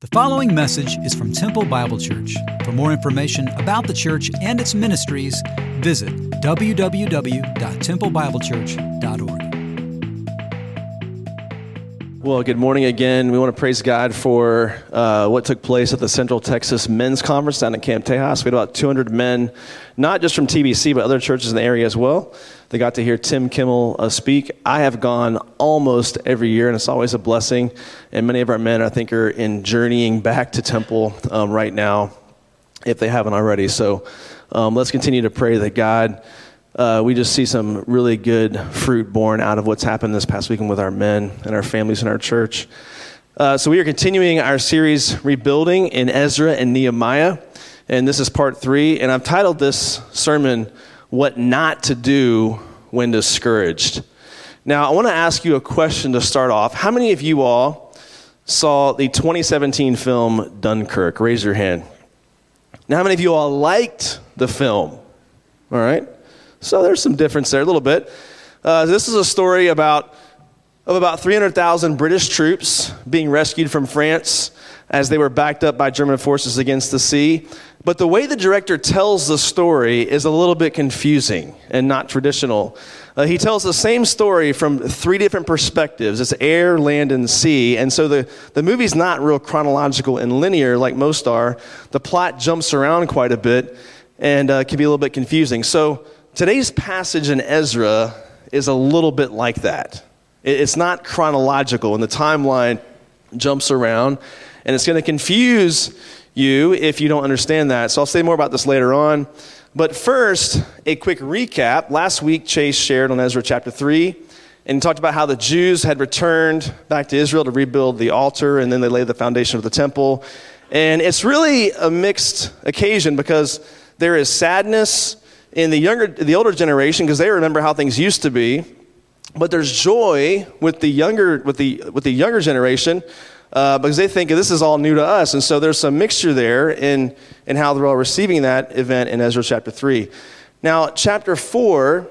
The following message is from Temple Bible Church. For more information about the church and its ministries, visit www.templebiblechurch.org. Well, good morning again. We want to praise God for uh, what took place at the Central Texas Men's Conference down at Camp Tejas. We had about 200 men, not just from TBC, but other churches in the area as well. They got to hear Tim Kimmel uh, speak. I have gone almost every year, and it's always a blessing. And many of our men, I think, are in journeying back to Temple um, right now, if they haven't already. So um, let's continue to pray that God. Uh, we just see some really good fruit born out of what's happened this past weekend with our men and our families in our church. Uh, so, we are continuing our series, Rebuilding in Ezra and Nehemiah. And this is part three. And I've titled this sermon, what not to do when discouraged. Now, I want to ask you a question to start off. How many of you all saw the 2017 film Dunkirk? Raise your hand. Now, how many of you all liked the film? All right. So there's some difference there, a little bit. Uh, this is a story about of about 300,000 British troops being rescued from France as they were backed up by German forces against the sea. But the way the director tells the story is a little bit confusing and not traditional. Uh, he tells the same story from three different perspectives it's air, land, and sea. And so the, the movie's not real chronological and linear like most are. The plot jumps around quite a bit and uh, can be a little bit confusing. So today's passage in Ezra is a little bit like that. It's not chronological, and the timeline jumps around, and it's going to confuse you if you don't understand that. So I'll say more about this later on. But first, a quick recap. Last week, Chase shared on Ezra chapter 3 and talked about how the Jews had returned back to Israel to rebuild the altar, and then they laid the foundation of the temple. And it's really a mixed occasion because there is sadness in the younger, the older generation because they remember how things used to be but there's joy with the younger with the with the younger generation uh, because they think this is all new to us. And so there's some mixture there in in how they're all receiving that event in ezra chapter 3 now chapter 4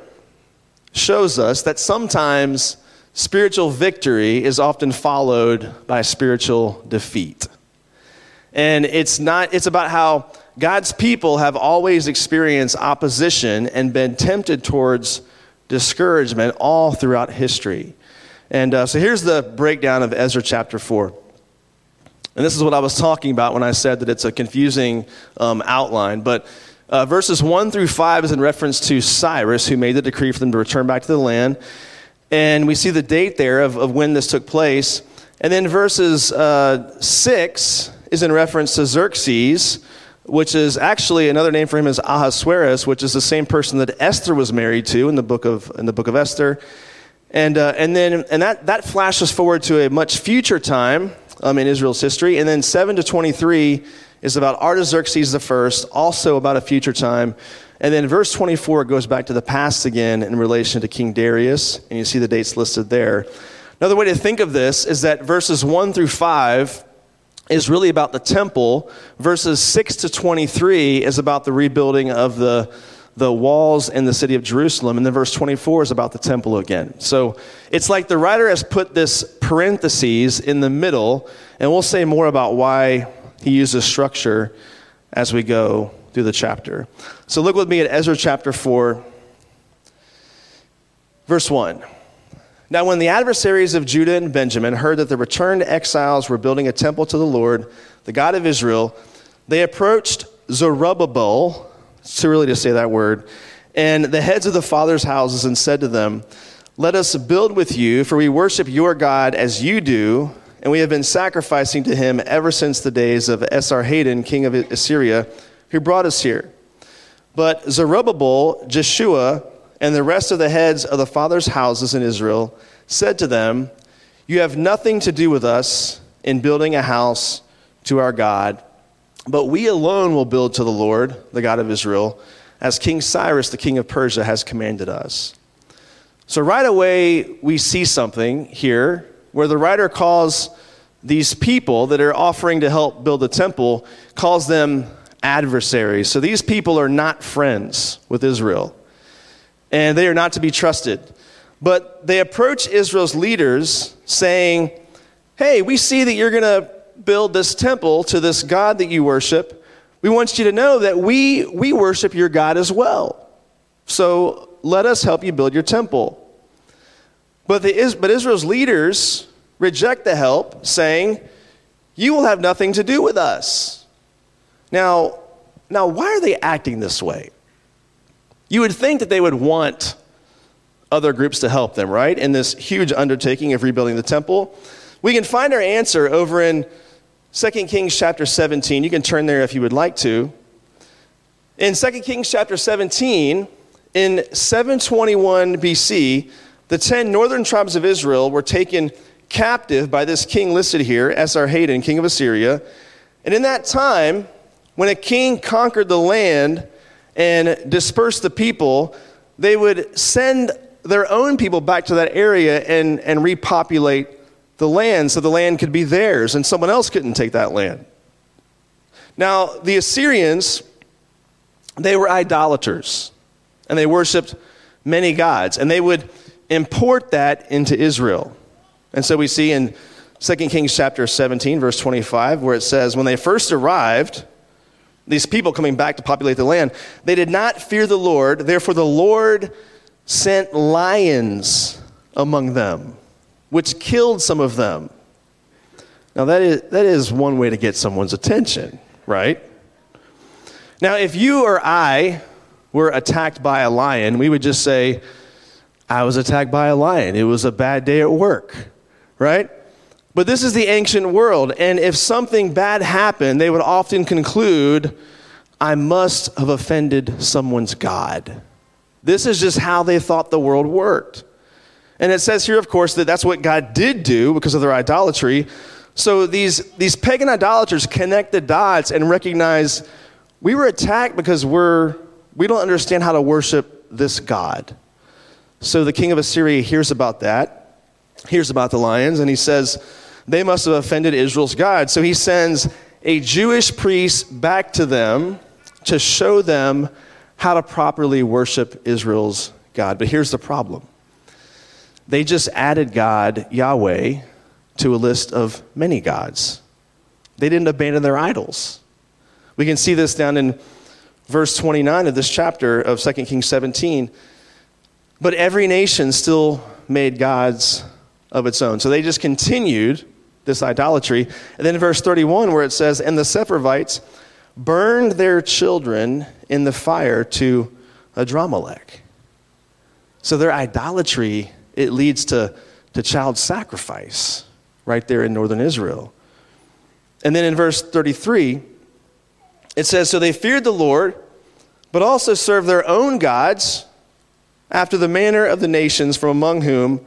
shows us that sometimes spiritual victory is often followed by spiritual defeat. And it's not it's about how god's people have always experienced opposition and been tempted towards discouragement all throughout history. And uh, so here's the breakdown of Ezra chapter 4. And this is what I was talking about when I said that it's a confusing um, outline. But uh, verses 1 through 5 is in reference to Cyrus, who made the decree for them to return back to the land. And we see the date there of, of when this took place. And then verses uh, 6 is in reference to Xerxes, which is actually another name for him is Ahasuerus, which is the same person that Esther was married to in the book of, in the book of Esther. And, uh, and then and that, that flashes forward to a much future time um, in Israel's history. And then 7 to 23 is about Artaxerxes I, also about a future time. And then verse 24 goes back to the past again in relation to King Darius, and you see the dates listed there. Another way to think of this is that verses 1 through 5 is really about the temple. Verses 6 to 23 is about the rebuilding of the, the walls in the city of Jerusalem. And then verse 24 is about the temple again. So it's like the writer has put this parentheses in the middle, and we'll say more about why he uses structure as we go through the chapter. So look with me at Ezra chapter 4, verse 1. Now, when the adversaries of Judah and Benjamin heard that the returned exiles were building a temple to the Lord, the God of Israel, they approached Zerubbabel, it's too early to say that word, and the heads of the fathers' houses and said to them, Let us build with you, for we worship your God as you do, and we have been sacrificing to him ever since the days of Esarhaddon, king of Assyria, who brought us here. But Zerubbabel, Jeshua, and the rest of the heads of the fathers' houses in Israel said to them, You have nothing to do with us in building a house to our God, but we alone will build to the Lord, the God of Israel, as King Cyrus, the king of Persia, has commanded us. So, right away, we see something here where the writer calls these people that are offering to help build the temple, calls them adversaries. So, these people are not friends with Israel and they are not to be trusted. But they approach Israel's leaders saying, Hey, we see that you're going to build this temple to this God that you worship, we want you to know that we, we worship your God as well. So let us help you build your temple. But, the, but Israel's leaders reject the help, saying, You will have nothing to do with us. Now, now, why are they acting this way? You would think that they would want other groups to help them, right? In this huge undertaking of rebuilding the temple. We can find our answer over in 2 Kings chapter 17. You can turn there if you would like to. In 2 Kings chapter 17, in 721 BC, the 10 northern tribes of Israel were taken captive by this king listed here, Esarhaddon, king of Assyria. And in that time, when a king conquered the land and disperse the people, they would send their own people back to that area and, and repopulate the land so the land could be theirs and someone else couldn't take that land. Now, the Assyrians, they were idolaters and they worshiped many gods and they would import that into Israel. And so we see in 2 Kings chapter 17, verse 25, where it says, When they first arrived, these people coming back to populate the land, they did not fear the Lord, therefore the Lord sent lions among them which killed some of them. Now, that is, that is one way to get someone's attention, right? Now, if you or I were attacked by a lion, we would just say, I was attacked by a lion. It was a bad day at work, right? But this is the ancient world, and if something bad happened, they would often conclude, I must have offended someone's God. This is just how they thought the world worked. And it says here, of course, that that's what God did do because of their idolatry. So these, these pagan idolaters connect the dots and recognize we were attacked because we're, we don't understand how to worship this God. So the king of Assyria hears about that, hears about the lions, and he says, they must have offended Israel's God. So he sends a Jewish priest back to them to show them how to properly worship Israel's God. But here's the problem they just added God, Yahweh, to a list of many gods. They didn't abandon their idols. We can see this down in verse 29 of this chapter of 2 Kings 17. But every nation still made gods of its own. So they just continued this idolatry. And then in verse 31, where it says, And the Sepharvites burned their children in the fire to Adramelech. So their idolatry it leads to, to child sacrifice right there in northern Israel. And then in verse 33, it says, So they feared the Lord, but also served their own gods after the manner of the nations from among whom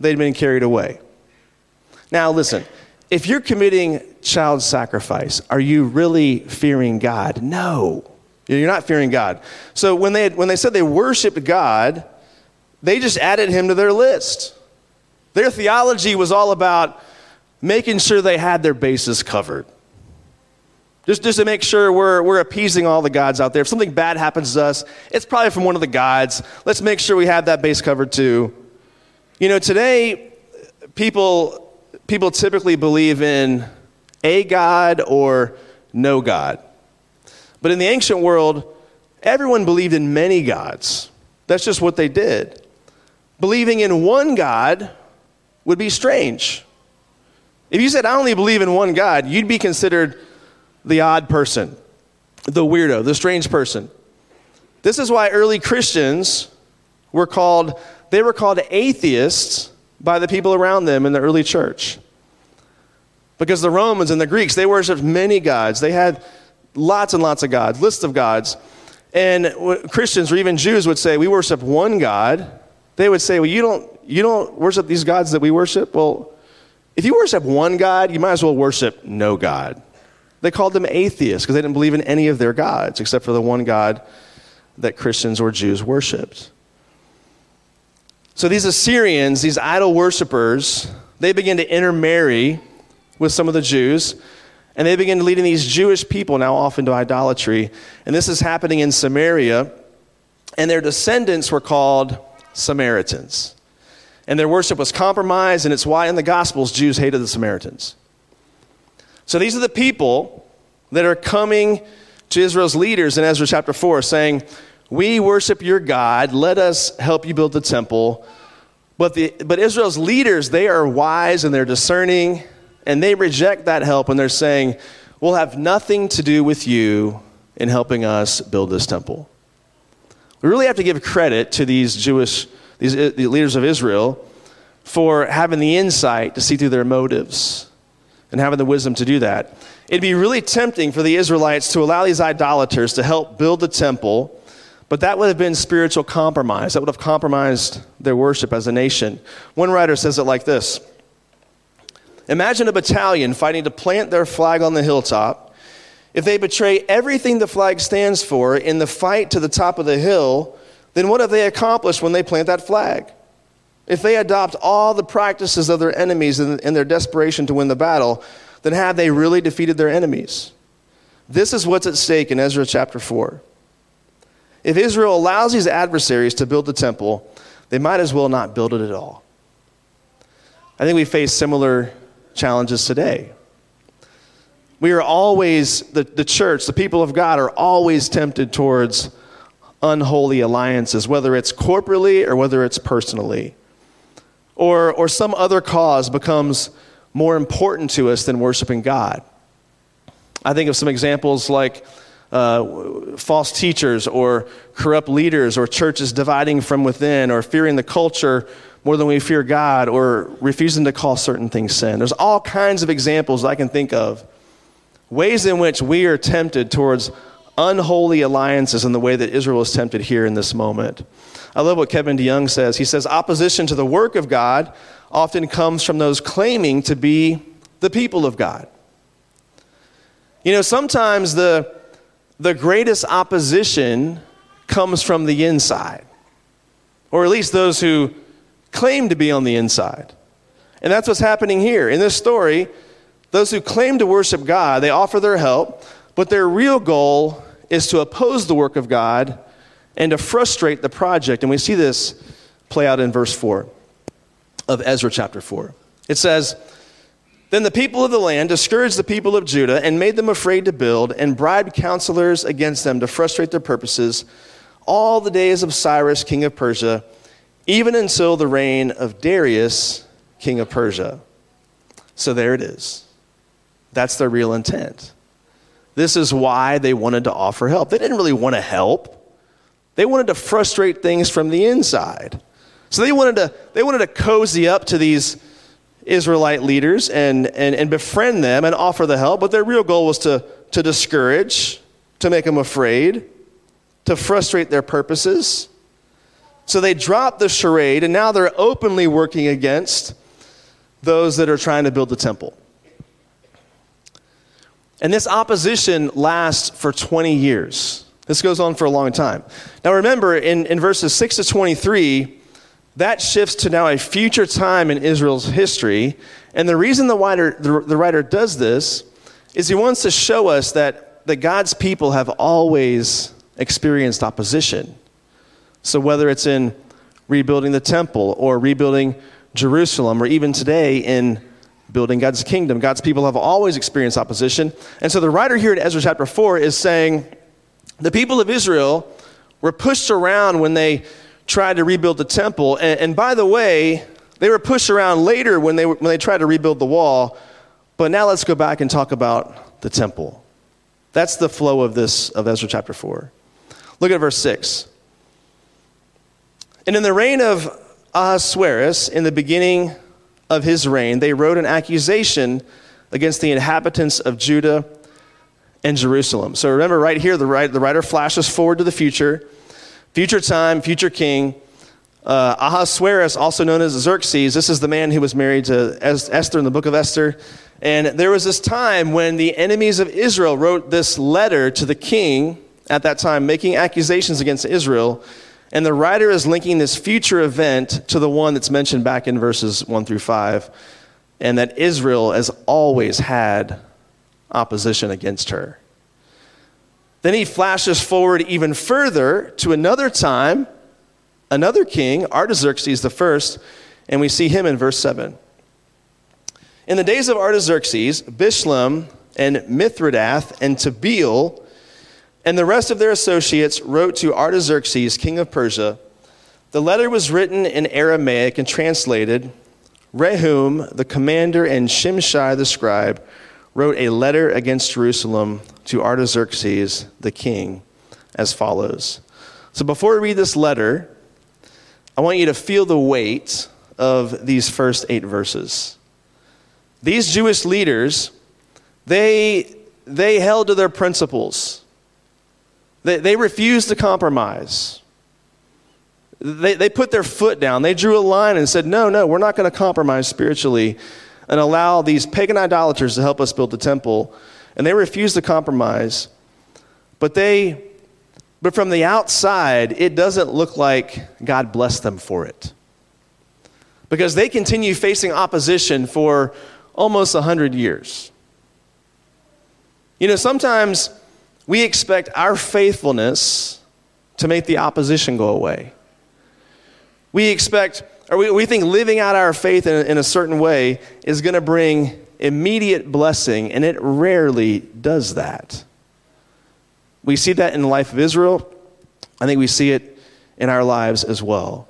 they'd been carried away. Now, listen, if you're committing child sacrifice, are you really fearing God? No. You're not fearing God. So when they, when they said they worshiped God, they just added him to their list. Their theology was all about making sure they had their bases covered. Just, just to make sure we're, we're appeasing all the gods out there. If something bad happens to us, it's probably from one of the gods. Let's make sure we have that base covered too. You know, today, people, people typically believe in a God or no God. But in the ancient world, everyone believed in many gods. That's just what they did believing in one God would be strange. If you said, I only believe in one God, you'd be considered the odd person, the weirdo, the strange person. This is why early Christians were called, they were called atheists by the people around them in the early church. Because the Romans and the Greeks, they worshiped many gods. They had lots and lots of gods, lists of gods. And Christians or even Jews would say, we worship one God they would say, Well, you don't, you don't worship these gods that we worship? Well, if you worship one God, you might as well worship no God. They called them atheists because they didn't believe in any of their gods except for the one God that Christians or Jews worshiped. So these Assyrians, these idol worshippers, they begin to intermarry with some of the Jews, and they begin leading these Jewish people now off into idolatry. And this is happening in Samaria, and their descendants were called Samaritans. And their worship was compromised, and it's why in the Gospels Jews hated the Samaritans. So these are the people that are coming to Israel's leaders in Ezra chapter 4 saying, We worship your God, let us help you build the temple. But, the, but Israel's leaders, they are wise and they're discerning, and they reject that help and they're saying, We'll have nothing to do with you in helping us build this temple. We really have to give credit to these Jewish, these uh, the leaders of Israel, for having the insight to see through their motives and having the wisdom to do that. It'd be really tempting for the Israelites to allow these idolaters to help build the temple, but that would have been spiritual compromise. That would have compromised their worship as a nation. One writer says it like this Imagine a battalion fighting to plant their flag on the hilltop if they betray everything the flag stands for in the fight to the top of the hill, then what have they accomplished when they plant that flag? If they adopt all the practices of their enemies in, in their desperation to win the battle, then have they really defeated their enemies? This is what's at stake in Ezra chapter 4. If Israel allows these adversaries to build the temple, they might as well not build it at all. I think we face similar challenges today. We are always, the, the church, the people of God, are always tempted towards unholy alliances, whether it's corporately or whether it's personally. Or, or some other cause becomes more important to us than worshiping God. I think of some examples like uh, false teachers or corrupt leaders or churches dividing from within or fearing the culture more than we fear God or refusing to call certain things sin. There's all kinds of examples I can think of ways in which we are tempted towards unholy alliances in the way that Israel is tempted here in this moment. I love what Kevin DeYoung says. He says, opposition to the work of God often comes from those claiming to be the people of God. You know, sometimes the, the greatest opposition comes from the inside, or at least those who claim to be on the inside. And that's what's happening here. In this story, those who claim to worship God, they offer their help, but their real goal is to oppose the work of God and to frustrate the project. And we see this play out in verse 4 of Ezra chapter 4. It says, Then the people of the land discouraged the people of Judah and made them afraid to build and bribed counselors against them to frustrate their purposes all the days of Cyrus, king of Persia, even until the reign of Darius, king of Persia. So there it is. That's their real intent. This is why they wanted to offer help. They didn't really want to help. They wanted to frustrate things from the inside. So they wanted to, they wanted to cozy up to these Israelite leaders and, and, and befriend them and offer the help, but their real goal was to, to discourage, to make them afraid, to frustrate their purposes. So they dropped the charade, and now they're openly working against those that are trying to build the temple. And this opposition lasts for 20 years. This goes on for a long time. Now remember, in, in verses 6 to 23, that shifts to now a future time in Israel's history. And the reason the writer, the, the writer does this is he wants to show us that, that God's people have always experienced opposition. So whether it's in rebuilding the temple or rebuilding Jerusalem, or even today in building God's kingdom. God's people have always experienced opposition. And so the writer here in Ezra chapter 4 is saying the people of Israel were pushed around when they tried to rebuild the temple. And, and by the way, they were pushed around later when they, when they tried to rebuild the wall. But now let's go back and talk about the temple. That's the flow of this, of Ezra chapter 4. Look at verse 6. And in the reign of Ahasuerus, in the beginning of his reign, they wrote an accusation against the inhabitants of Judah and Jerusalem. So remember, right here, the, writer, the writer flashes forward to the future, future time, future king. Uh, Ahasuerus, also known as Xerxes, this is the man who was married to Esther in the book of Esther. And there was this time when the enemies of Israel wrote this letter to the king at that time, making accusations against Israel. And the writer is linking this future event to the one that's mentioned back in verses 1 through 5, and that Israel has always had opposition against her. Then he flashes forward even further to another time, another king, Artaxerxes the first, and we see him in verse 7. In the days of Artaxerxes, Bishlam and Mithredath and Tabeel and the rest of their associates wrote to Artaxerxes, king of Persia. The letter was written in Aramaic and translated. Rehum, the commander, and Shimshai, the scribe, wrote a letter against Jerusalem to Artaxerxes, the king, as follows. So before we read this letter, I want you to feel the weight of these first eight verses. These Jewish leaders, they, they held to their principles. They, they refused to compromise. They, they put their foot down. They drew a line and said, No, no, we're not going to compromise spiritually and allow these pagan idolaters to help us build the temple. And they refused to compromise. But they, but from the outside, it doesn't look like God blessed them for it. Because they continue facing opposition for almost 100 years. You know, sometimes we expect our faithfulness to make the opposition go away. We expect, or we, we think living out our faith in, in a certain way is going to bring immediate blessing, and it rarely does that. We see that in the life of Israel. I think we see it in our lives as well.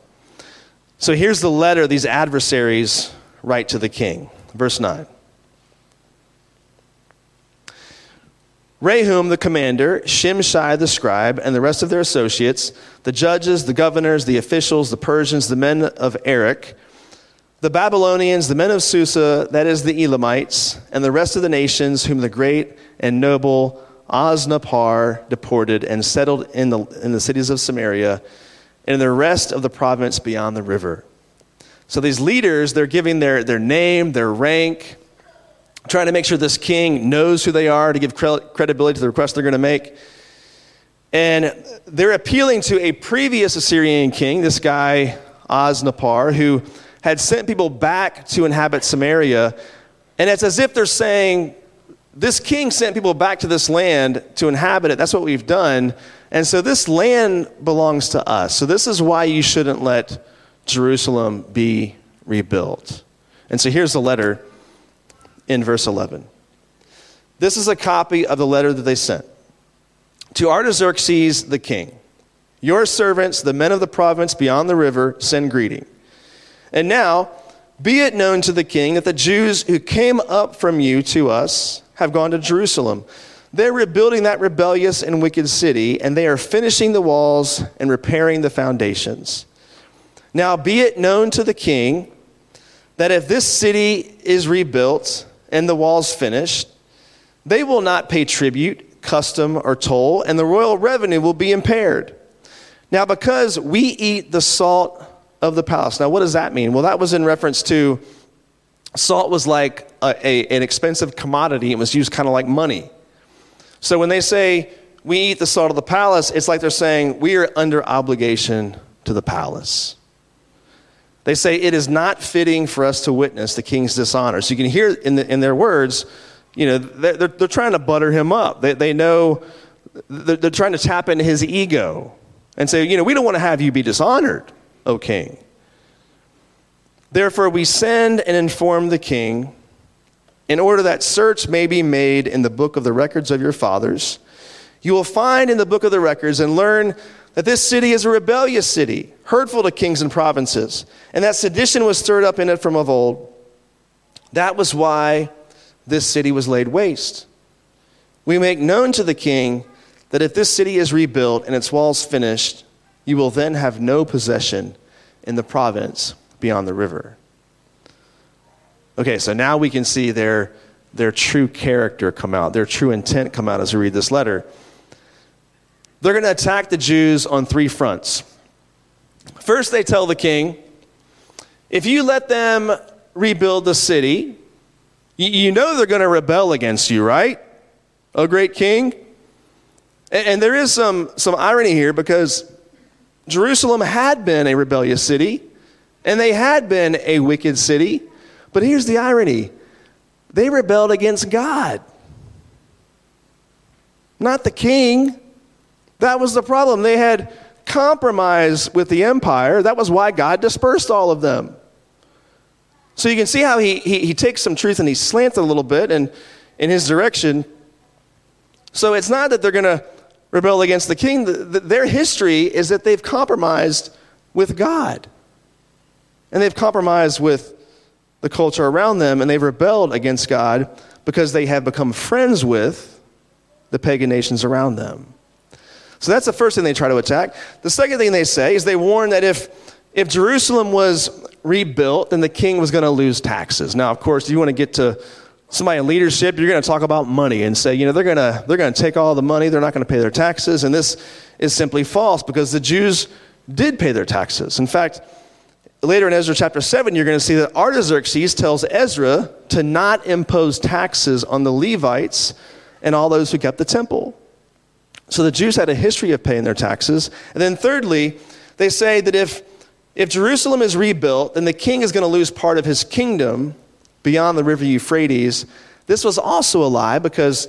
So here's the letter these adversaries write to the king. Verse 9. Rehum, the commander, Shimshai, the scribe, and the rest of their associates, the judges, the governors, the officials, the Persians, the men of Erech, the Babylonians, the men of Susa, that is the Elamites, and the rest of the nations whom the great and noble Osnappar deported and settled in the, in the cities of Samaria and in the rest of the province beyond the river. So these leaders, they're giving their, their name, their rank, trying to make sure this king knows who they are to give credibility to the request they're going to make. And they're appealing to a previous Assyrian king, this guy, Osnappar, who had sent people back to inhabit Samaria. And it's as if they're saying, This king sent people back to this land to inhabit it. That's what we've done. And so this land belongs to us. So this is why you shouldn't let Jerusalem be rebuilt. And so here's the letter in verse 11. This is a copy of the letter that they sent. To Artaxerxes the king, your servants, the men of the province beyond the river, send greeting. And now, be it known to the king that the Jews who came up from you to us have gone to Jerusalem. They're rebuilding that rebellious and wicked city, and they are finishing the walls and repairing the foundations. Now, be it known to the king that if this city is rebuilt, and the walls finished, they will not pay tribute, custom, or toll, and the royal revenue will be impaired. Now, because we eat the salt of the palace. Now, what does that mean? Well, that was in reference to salt was like a, a, an expensive commodity. It was used kind of like money. So when they say we eat the salt of the palace, it's like they're saying we are under obligation to the palace. They say it is not fitting for us to witness the king's dishonor. So you can hear in, the, in their words, you know, they're, they're, trying to butter him up. They, they know they're, they're trying to tap into his ego and say, you know, we don't want to have you be dishonored, O king. Therefore, we send and inform the king in order that search may be made in the book of the records of your fathers. You will find in the book of the records and learn that this city is a rebellious city, hurtful to kings and provinces, and that sedition was stirred up in it from of old. That was why this city was laid waste. We make known to the king that if this city is rebuilt and its walls finished, you will then have no possession in the province beyond the river. Okay, so now we can see their, their true character come out, their true intent come out as we read this letter. They're going to attack the Jews on three fronts. First, they tell the king, if you let them rebuild the city, you know they're going to rebel against you, right? Oh, great king. And there is some, some irony here because Jerusalem had been a rebellious city and they had been a wicked city. But here's the irony they rebelled against God, not the king. That was the problem. They had compromised with the empire. That was why God dispersed all of them. So you can see how he, he, he takes some truth and he slants it a little bit and in his direction. So it's not that they're going to rebel against the king. The, the, their history is that they've compromised with God. And they've compromised with the culture around them and they've rebelled against God because they have become friends with the pagan nations around them. So that's the first thing they try to attack. The second thing they say is they warn that if, if Jerusalem was rebuilt, then the king was going to lose taxes. Now, of course, if you want to get to somebody in leadership, you're going to talk about money and say, you know, they're going to they're going to take all the money, they're not going to pay their taxes, and this is simply false because the Jews did pay their taxes. In fact, later in Ezra chapter 7, you're going to see that Artaxerxes tells Ezra to not impose taxes on the Levites and all those who kept the temple. So the Jews had a history of paying their taxes. And then, thirdly, they say that if, if Jerusalem is rebuilt, then the king is going to lose part of his kingdom beyond the river Euphrates. This was also a lie because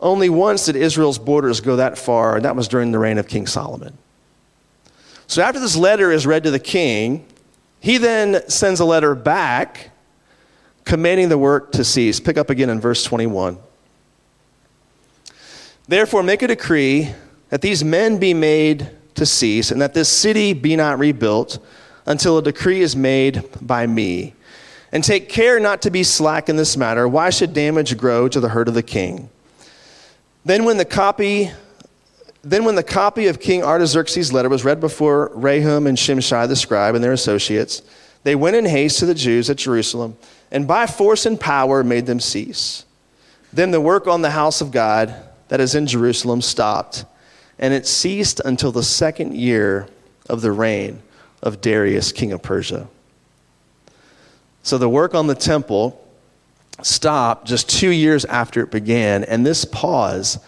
only once did Israel's borders go that far, and that was during the reign of King Solomon. So after this letter is read to the king, he then sends a letter back commanding the work to cease. Pick up again in verse 21. Therefore, make a decree that these men be made to cease, and that this city be not rebuilt until a decree is made by me. And take care not to be slack in this matter. Why should damage grow to the hurt of the king? Then, when the copy then when the copy of King Artaxerxes' letter was read before Rehum and Shimshai the scribe and their associates, they went in haste to the Jews at Jerusalem, and by force and power made them cease. Then the work on the house of God that is in Jerusalem stopped, and it ceased until the second year of the reign of Darius, king of Persia. So the work on the temple stopped just two years after it began, and this pause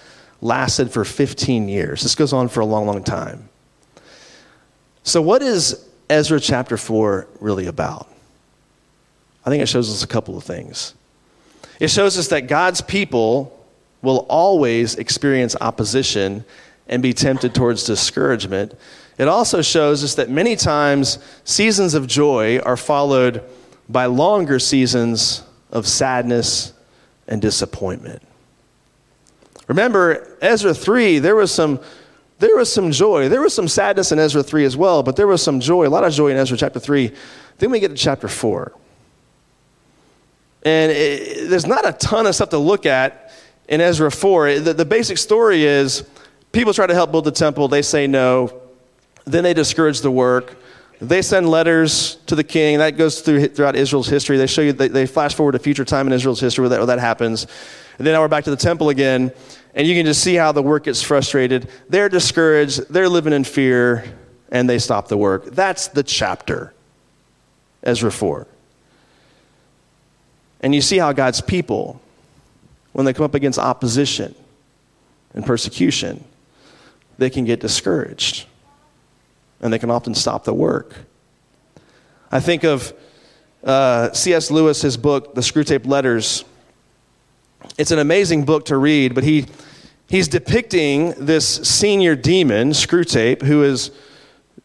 lasted for 15 years. This goes on for a long, long time. So, what is Ezra chapter 4 really about? I think it shows us a couple of things. It shows us that God's people will always experience opposition and be tempted towards discouragement. It also shows us that many times seasons of joy are followed by longer seasons of sadness and disappointment. Remember, Ezra 3, there was some there was some joy. There was some sadness in Ezra 3 as well, but there was some joy, a lot of joy in Ezra chapter 3. Then we get to chapter 4. And it, there's not a ton of stuff to look at in Ezra 4, the, the basic story is people try to help build the temple, they say no. Then they discourage the work. They send letters to the king. That goes through, throughout Israel's history. They show you, they, they flash forward to future time in Israel's history where that, where that happens. And then now we're back to the temple again, and you can just see how the work gets frustrated. They're discouraged, they're living in fear, and they stop the work. That's the chapter, Ezra 4. And you see how God's people when they come up against opposition and persecution, they can get discouraged and they can often stop the work. I think of uh, C.S. Lewis, his book, The Screwtape Letters. It's an amazing book to read, but he, he's depicting this senior demon, Screwtape, who is,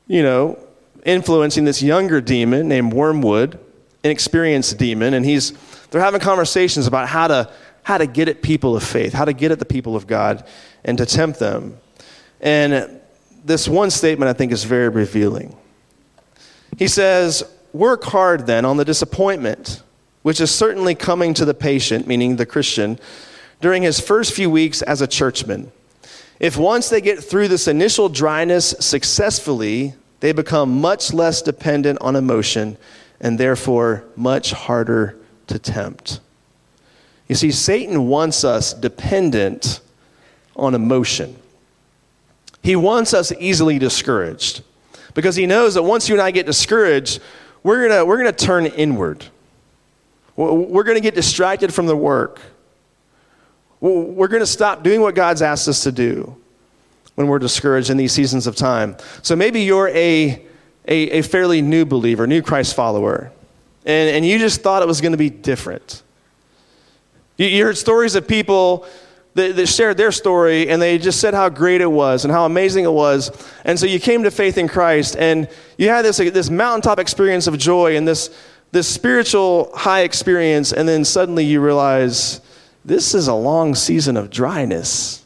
you know, influencing this younger demon named Wormwood, an experienced demon, and he's, they're having conversations about how to how to get at people of faith, how to get at the people of God, and to tempt them. And this one statement I think is very revealing. He says, Work hard then on the disappointment, which is certainly coming to the patient, meaning the Christian, during his first few weeks as a churchman. If once they get through this initial dryness successfully, they become much less dependent on emotion and therefore much harder to tempt. You see, Satan wants us dependent on emotion. He wants us easily discouraged because he knows that once you and I get discouraged, we're going we're to turn inward. We're going to get distracted from the work. We're going to stop doing what God's asked us to do when we're discouraged in these seasons of time. So maybe you're a, a, a fairly new believer, new Christ follower, and, and you just thought it was going to be different. You, heard stories of people that, that shared their story and they just said how great it was and how amazing it was. And so you came to faith in Christ and you had this, this mountaintop experience of joy and this, this spiritual high experience, and then suddenly you realize this is a long season of dryness.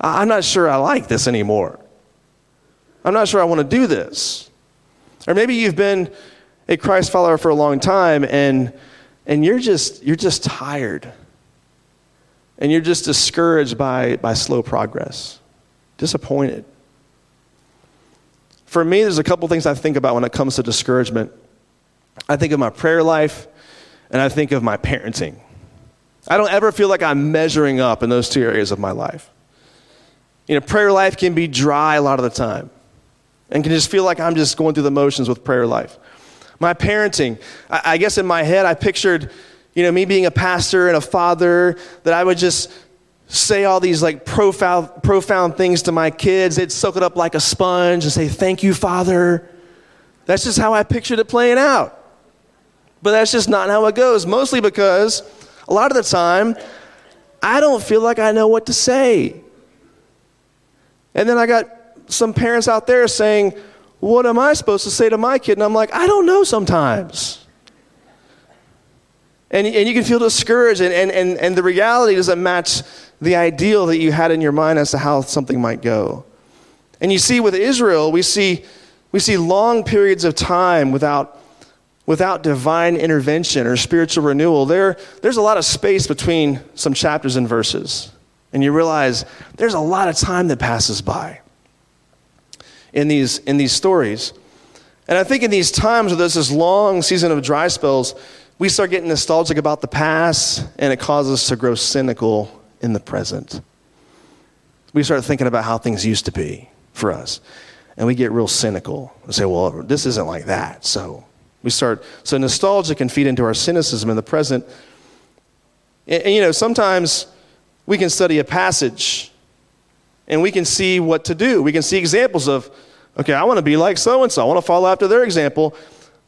I'm not sure I like this anymore. I'm not sure I want to do this. Or maybe you've been a Christ follower for a long time and, and you're, just, you're just tired. And you're just discouraged by, by slow progress, disappointed. For me, there's a couple things I think about when it comes to discouragement. I think of my prayer life and I think of my parenting. I don't ever feel like I'm measuring up in those two areas of my life. You know, prayer life can be dry a lot of the time and can just feel like I'm just going through the motions with prayer life. My parenting, I, I guess in my head, I pictured, you know, me being a pastor and a father, that I would just say all these like profound, profound things to my kids. They'd soak it up like a sponge and say, Thank you, Father. That's just how I pictured it playing out. But that's just not how it goes, mostly because a lot of the time, I don't feel like I know what to say. And then I got some parents out there saying, What am I supposed to say to my kid? And I'm like, I don't know sometimes. And, and you can feel discouraged, and, and, and, and the reality doesn't match the ideal that you had in your mind as to how something might go. And you see, with Israel, we see, we see long periods of time without, without divine intervention or spiritual renewal. There, there's a lot of space between some chapters and verses. And you realize there's a lot of time that passes by in these, in these stories. And I think in these times where there's this long season of dry spells, we start getting nostalgic about the past, and it causes us to grow cynical in the present. We start thinking about how things used to be for us, and we get real cynical and say, well, this isn't like that. So we start, so nostalgia can feed into our cynicism in the present. And, and you know, sometimes we can study a passage and we can see what to do. We can see examples of, okay, I want to be like so and so. I want to follow after their example.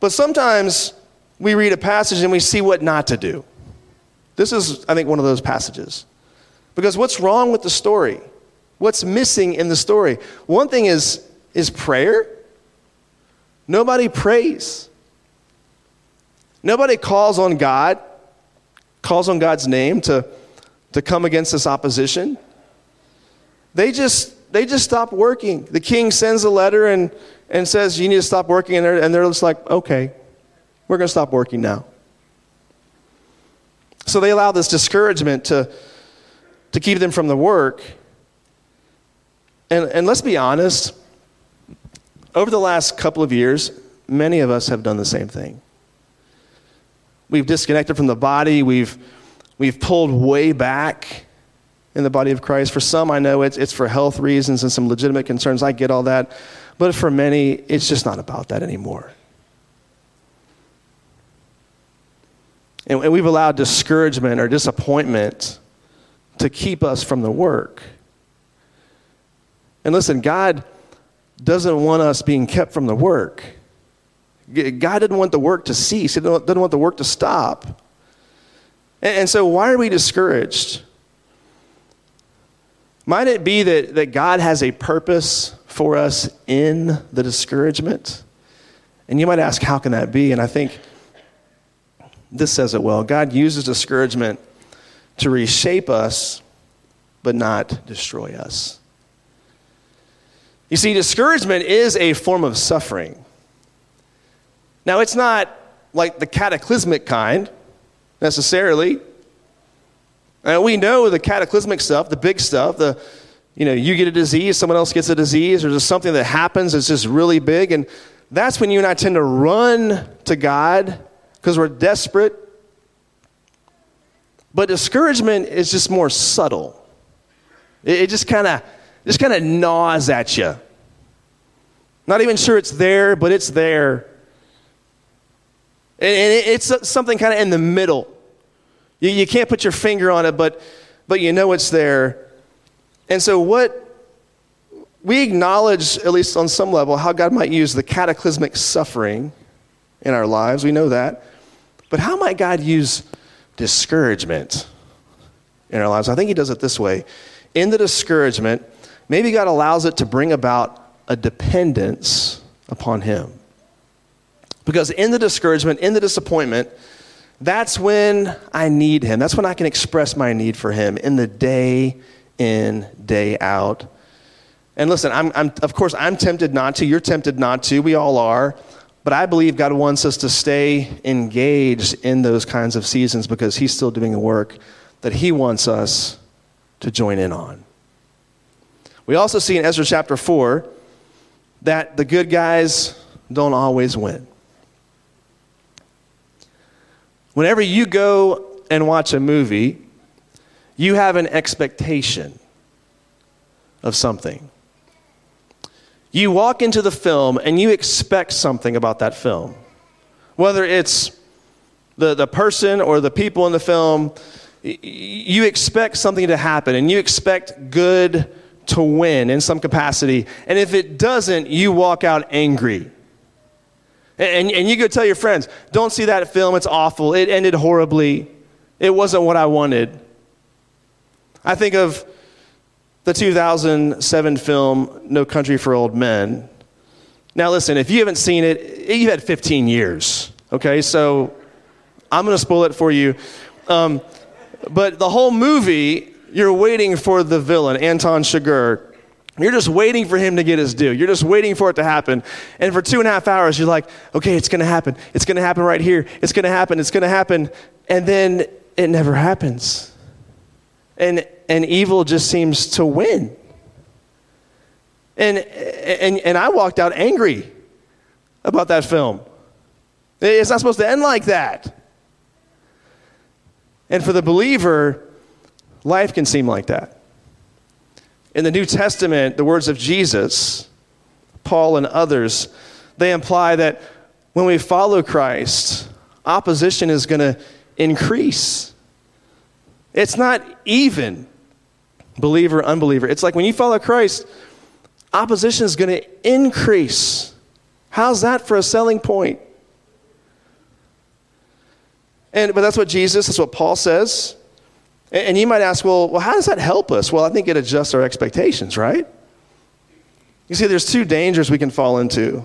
But sometimes we read a passage and we see what not to do. This is, I think, one of those passages. Because what's wrong with the story? What's missing in the story? One thing is, is prayer. Nobody prays. Nobody calls on God, calls on God's name to, to come against this opposition. They just they just stop working. The king sends a letter and, and says, You need to stop working. And they're, and they're just like, Okay, we're going to stop working now. So they allow this discouragement to, to keep them from the work. And, and let's be honest, over the last couple of years, many of us have done the same thing. We've disconnected from the body, we've, we've pulled way back in the body of Christ. For some, I know it's, it's for health reasons and some legitimate concerns. I get all that. But for many, it's just not about that anymore. And, and we've allowed discouragement or disappointment to keep us from the work. And listen, God doesn't want us being kept from the work. God didn't want the work to cease, He didn't want the work to stop. And so, why are we discouraged? Might it be that, that God has a purpose for us in the discouragement? And you might ask, how can that be? And I think this says it well. God uses discouragement to reshape us, but not destroy us. You see, discouragement is a form of suffering. Now, it's not like the cataclysmic kind necessarily. And we know the cataclysmic stuff, the big stuff, the you know, you get a disease, someone else gets a disease, or just something that happens that's just really big. And that's when you and I tend to run to God because we're desperate. But discouragement is just more subtle. It, it just kind of just kind of gnaws at you. Not even sure it's there, but it's there. And, and it, it's something kind of in the middle. You, you can't put your finger on it, but, but you know it's there. And so, what we acknowledge, at least on some level, how God might use the cataclysmic suffering in our lives. We know that. But how might God use discouragement in our lives? I think He does it this way. In the discouragement, maybe God allows it to bring about a dependence upon Him. Because in the discouragement, in the disappointment, that's when I need him. That's when I can express my need for him in the day in, day out. And listen, I'm, I'm, of course, I'm tempted not to. You're tempted not to. We all are. But I believe God wants us to stay engaged in those kinds of seasons because He's still doing a work that He wants us to join in on. We also see in Ezra chapter 4 that the good guys don't always win. Whenever you go and watch a movie, you have an expectation of something. You walk into the film and you expect something about that film. Whether it's the, the person or the people in the film, you expect something to happen and you expect good to win in some capacity. And if it doesn't, you walk out angry. And, and you go tell your friends, don't see that film, it's awful, it ended horribly, it wasn't what I wanted. I think of the 2007 film No Country for Old Men. Now, listen, if you haven't seen it, you've had 15 years, okay? So I'm to spoil it for you. Um, but the whole movie, you're waiting for the villain, Anton Chigurh. You're just waiting for him to get his due. You're just waiting for it to happen. And for two and a half hours, you're like, okay, it's going to happen. It's going to happen right here. It's going to happen. It's going to happen. And then it never happens. And and evil just seems to win. And, and, and I walked out angry about that film. It's not supposed to end like that. And for the believer, life can seem like that. In the New Testament, the words of Jesus, Paul, and others, they imply that when we follow Christ, opposition is going to increase. It's not even believer, unbeliever. It's like when you follow Christ, opposition is going to increase. How's that for a selling point? And, but that's what Jesus, that's what Paul says. And, you might ask, well, well, how does that help us? Well, I think it adjusts our expectations, right? You see, there's two dangers we can fall into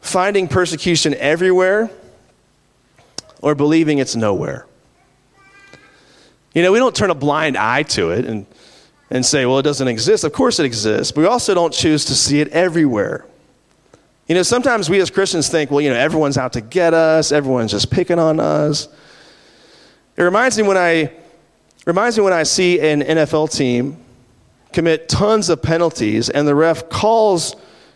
finding persecution everywhere or believing it's nowhere. You know, we don't turn a blind eye to it and, and say, well, it doesn't exist. Of course it exists. But we also don't choose to see it everywhere. You know, sometimes we as Christians think, well, you know, everyone's out to get us, everyone's just picking on us. It reminds me when I reminds me when I see an NFL team commit tons of penalties and the ref calls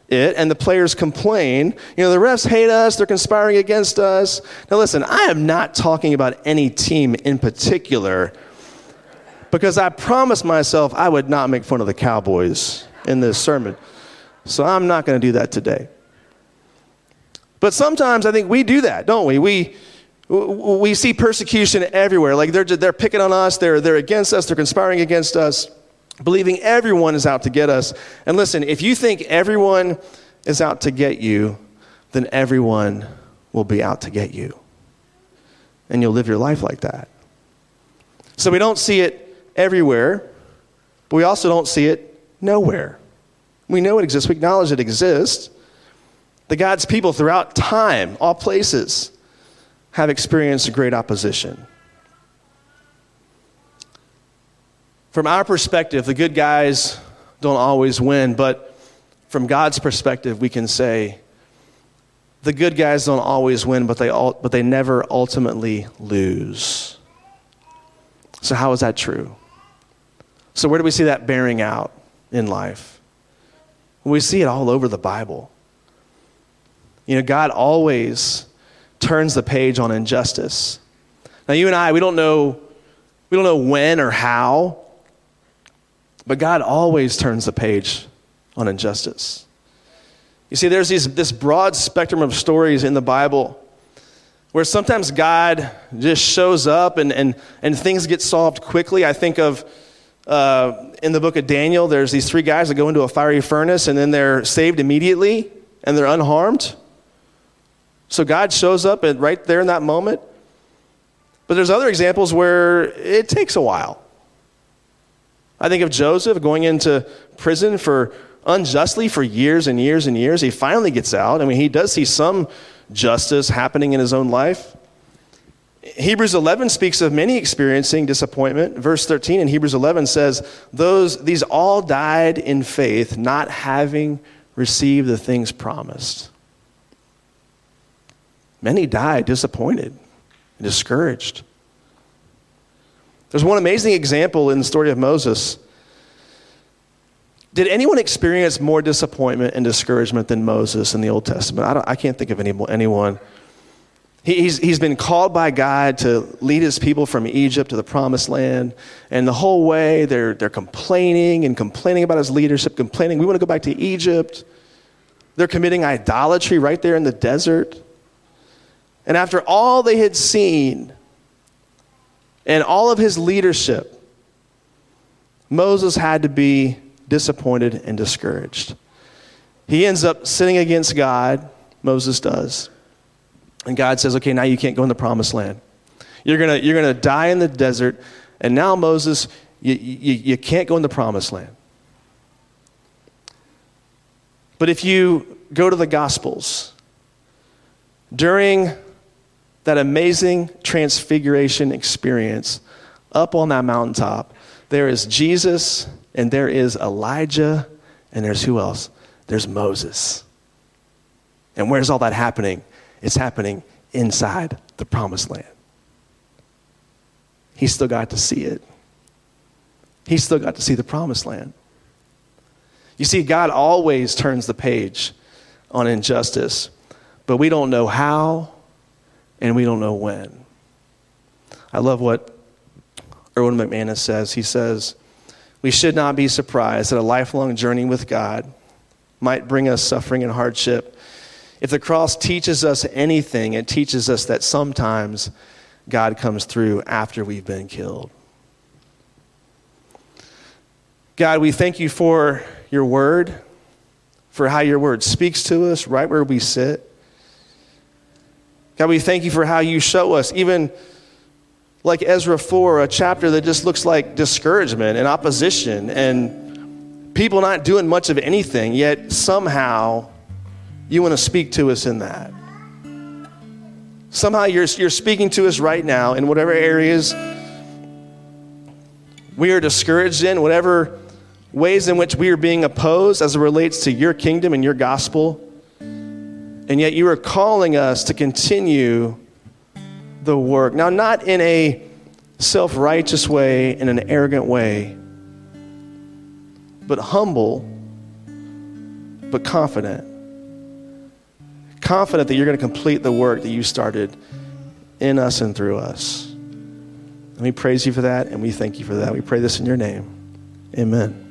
it and the players complain. You know, the refs hate us, they're conspiring against us. Now, listen, I am not talking about any team in particular because I promised myself I would not make fun of the Cowboys in this sermon. So I'm not going to do that today. But sometimes I think we do that, don't we? We, we see persecution everywhere. Like they're, they're picking on us, they're, they're against us, they're conspiring against us believing everyone is out to get us. And listen, if you think everyone is out to get you, then everyone will be out to get you. And you'll live your life like that. So we don't see it everywhere, but we also don't see it nowhere. We know it exists, we acknowledge it exists. The God's people throughout time, all places, have experienced great opposition. From our perspective, the good guys don't always win, but from God's perspective, we can say the good guys don't always win, but they, all, but they never ultimately lose. So, how is that true? So, where do we see that bearing out in life? We see it all over the Bible. You know, God always turns the page on injustice. Now, you and I, we don't know, we don't know when or how, but God always turns the page on injustice. You see, there's these, this broad spectrum of stories in the Bible where sometimes God just shows up and, and, and things get solved quickly. I think of uh, in the book of Daniel, there's these three guys that go into a fiery furnace and then they're saved immediately and they're unharmed. So God shows up and right there in that moment. But there's other examples where it takes a while. I think of Joseph going into prison for unjustly for years and years and years. He finally gets out. I mean, he does see some justice happening in his own life. Hebrews 11 speaks of many experiencing disappointment. Verse 13 in Hebrews 11 says, Those, These all died in faith, not having received the things promised. Many died disappointed and discouraged. There's one amazing example in the story of Moses. Did anyone experience more disappointment and discouragement than Moses in the Old Testament? I, I can't think of any, anyone. He, he's, he's been called by God to lead his people from Egypt to the promised land. And the whole way, they're, they're complaining and complaining about his leadership, complaining, we want to go back to Egypt. They're committing idolatry right there in the desert. And after all they had seen and all of his leadership, Moses had to be disappointed and discouraged. He ends up sinning against God, Moses does. And God says, okay, now you can't go in the promised land. You're going to you're gonna die in the desert. And now, Moses, you, you, you can't go in the promised land. But if you go to the Gospels, during that amazing transfiguration experience up on that mountaintop, there is Jesus and there is Elijah and there's who else? There's Moses. And where's all that happening? It's happening inside the promised land. He still got to see it. He still got to see the promised land. You see, God always turns the page on injustice, but we don't know how and we don't know when. I love what Erwin McManus says. He says, We should not be surprised that a lifelong journey with God might bring us suffering and hardship if the cross teaches us anything, it teaches us that sometimes God comes through after we've been killed. God, we thank you for your word, for how your word speaks to us right where we sit. God, we thank you for how you show us, even like Ezra 4, a chapter that just looks like discouragement and opposition and people not doing much of anything, yet somehow you want to speak to us in that. Somehow you're, you're speaking to us right now in whatever areas we are discouraged in, whatever ways in which we are being opposed as it relates to your kingdom and your gospel. And yet you are calling us to continue the work. Now, not in a self righteous way, in an arrogant way, but humble, but confident confident that you're going to complete the work that you started in us and through us. And we praise you for that and we thank you for that. We pray this in your name. Amen.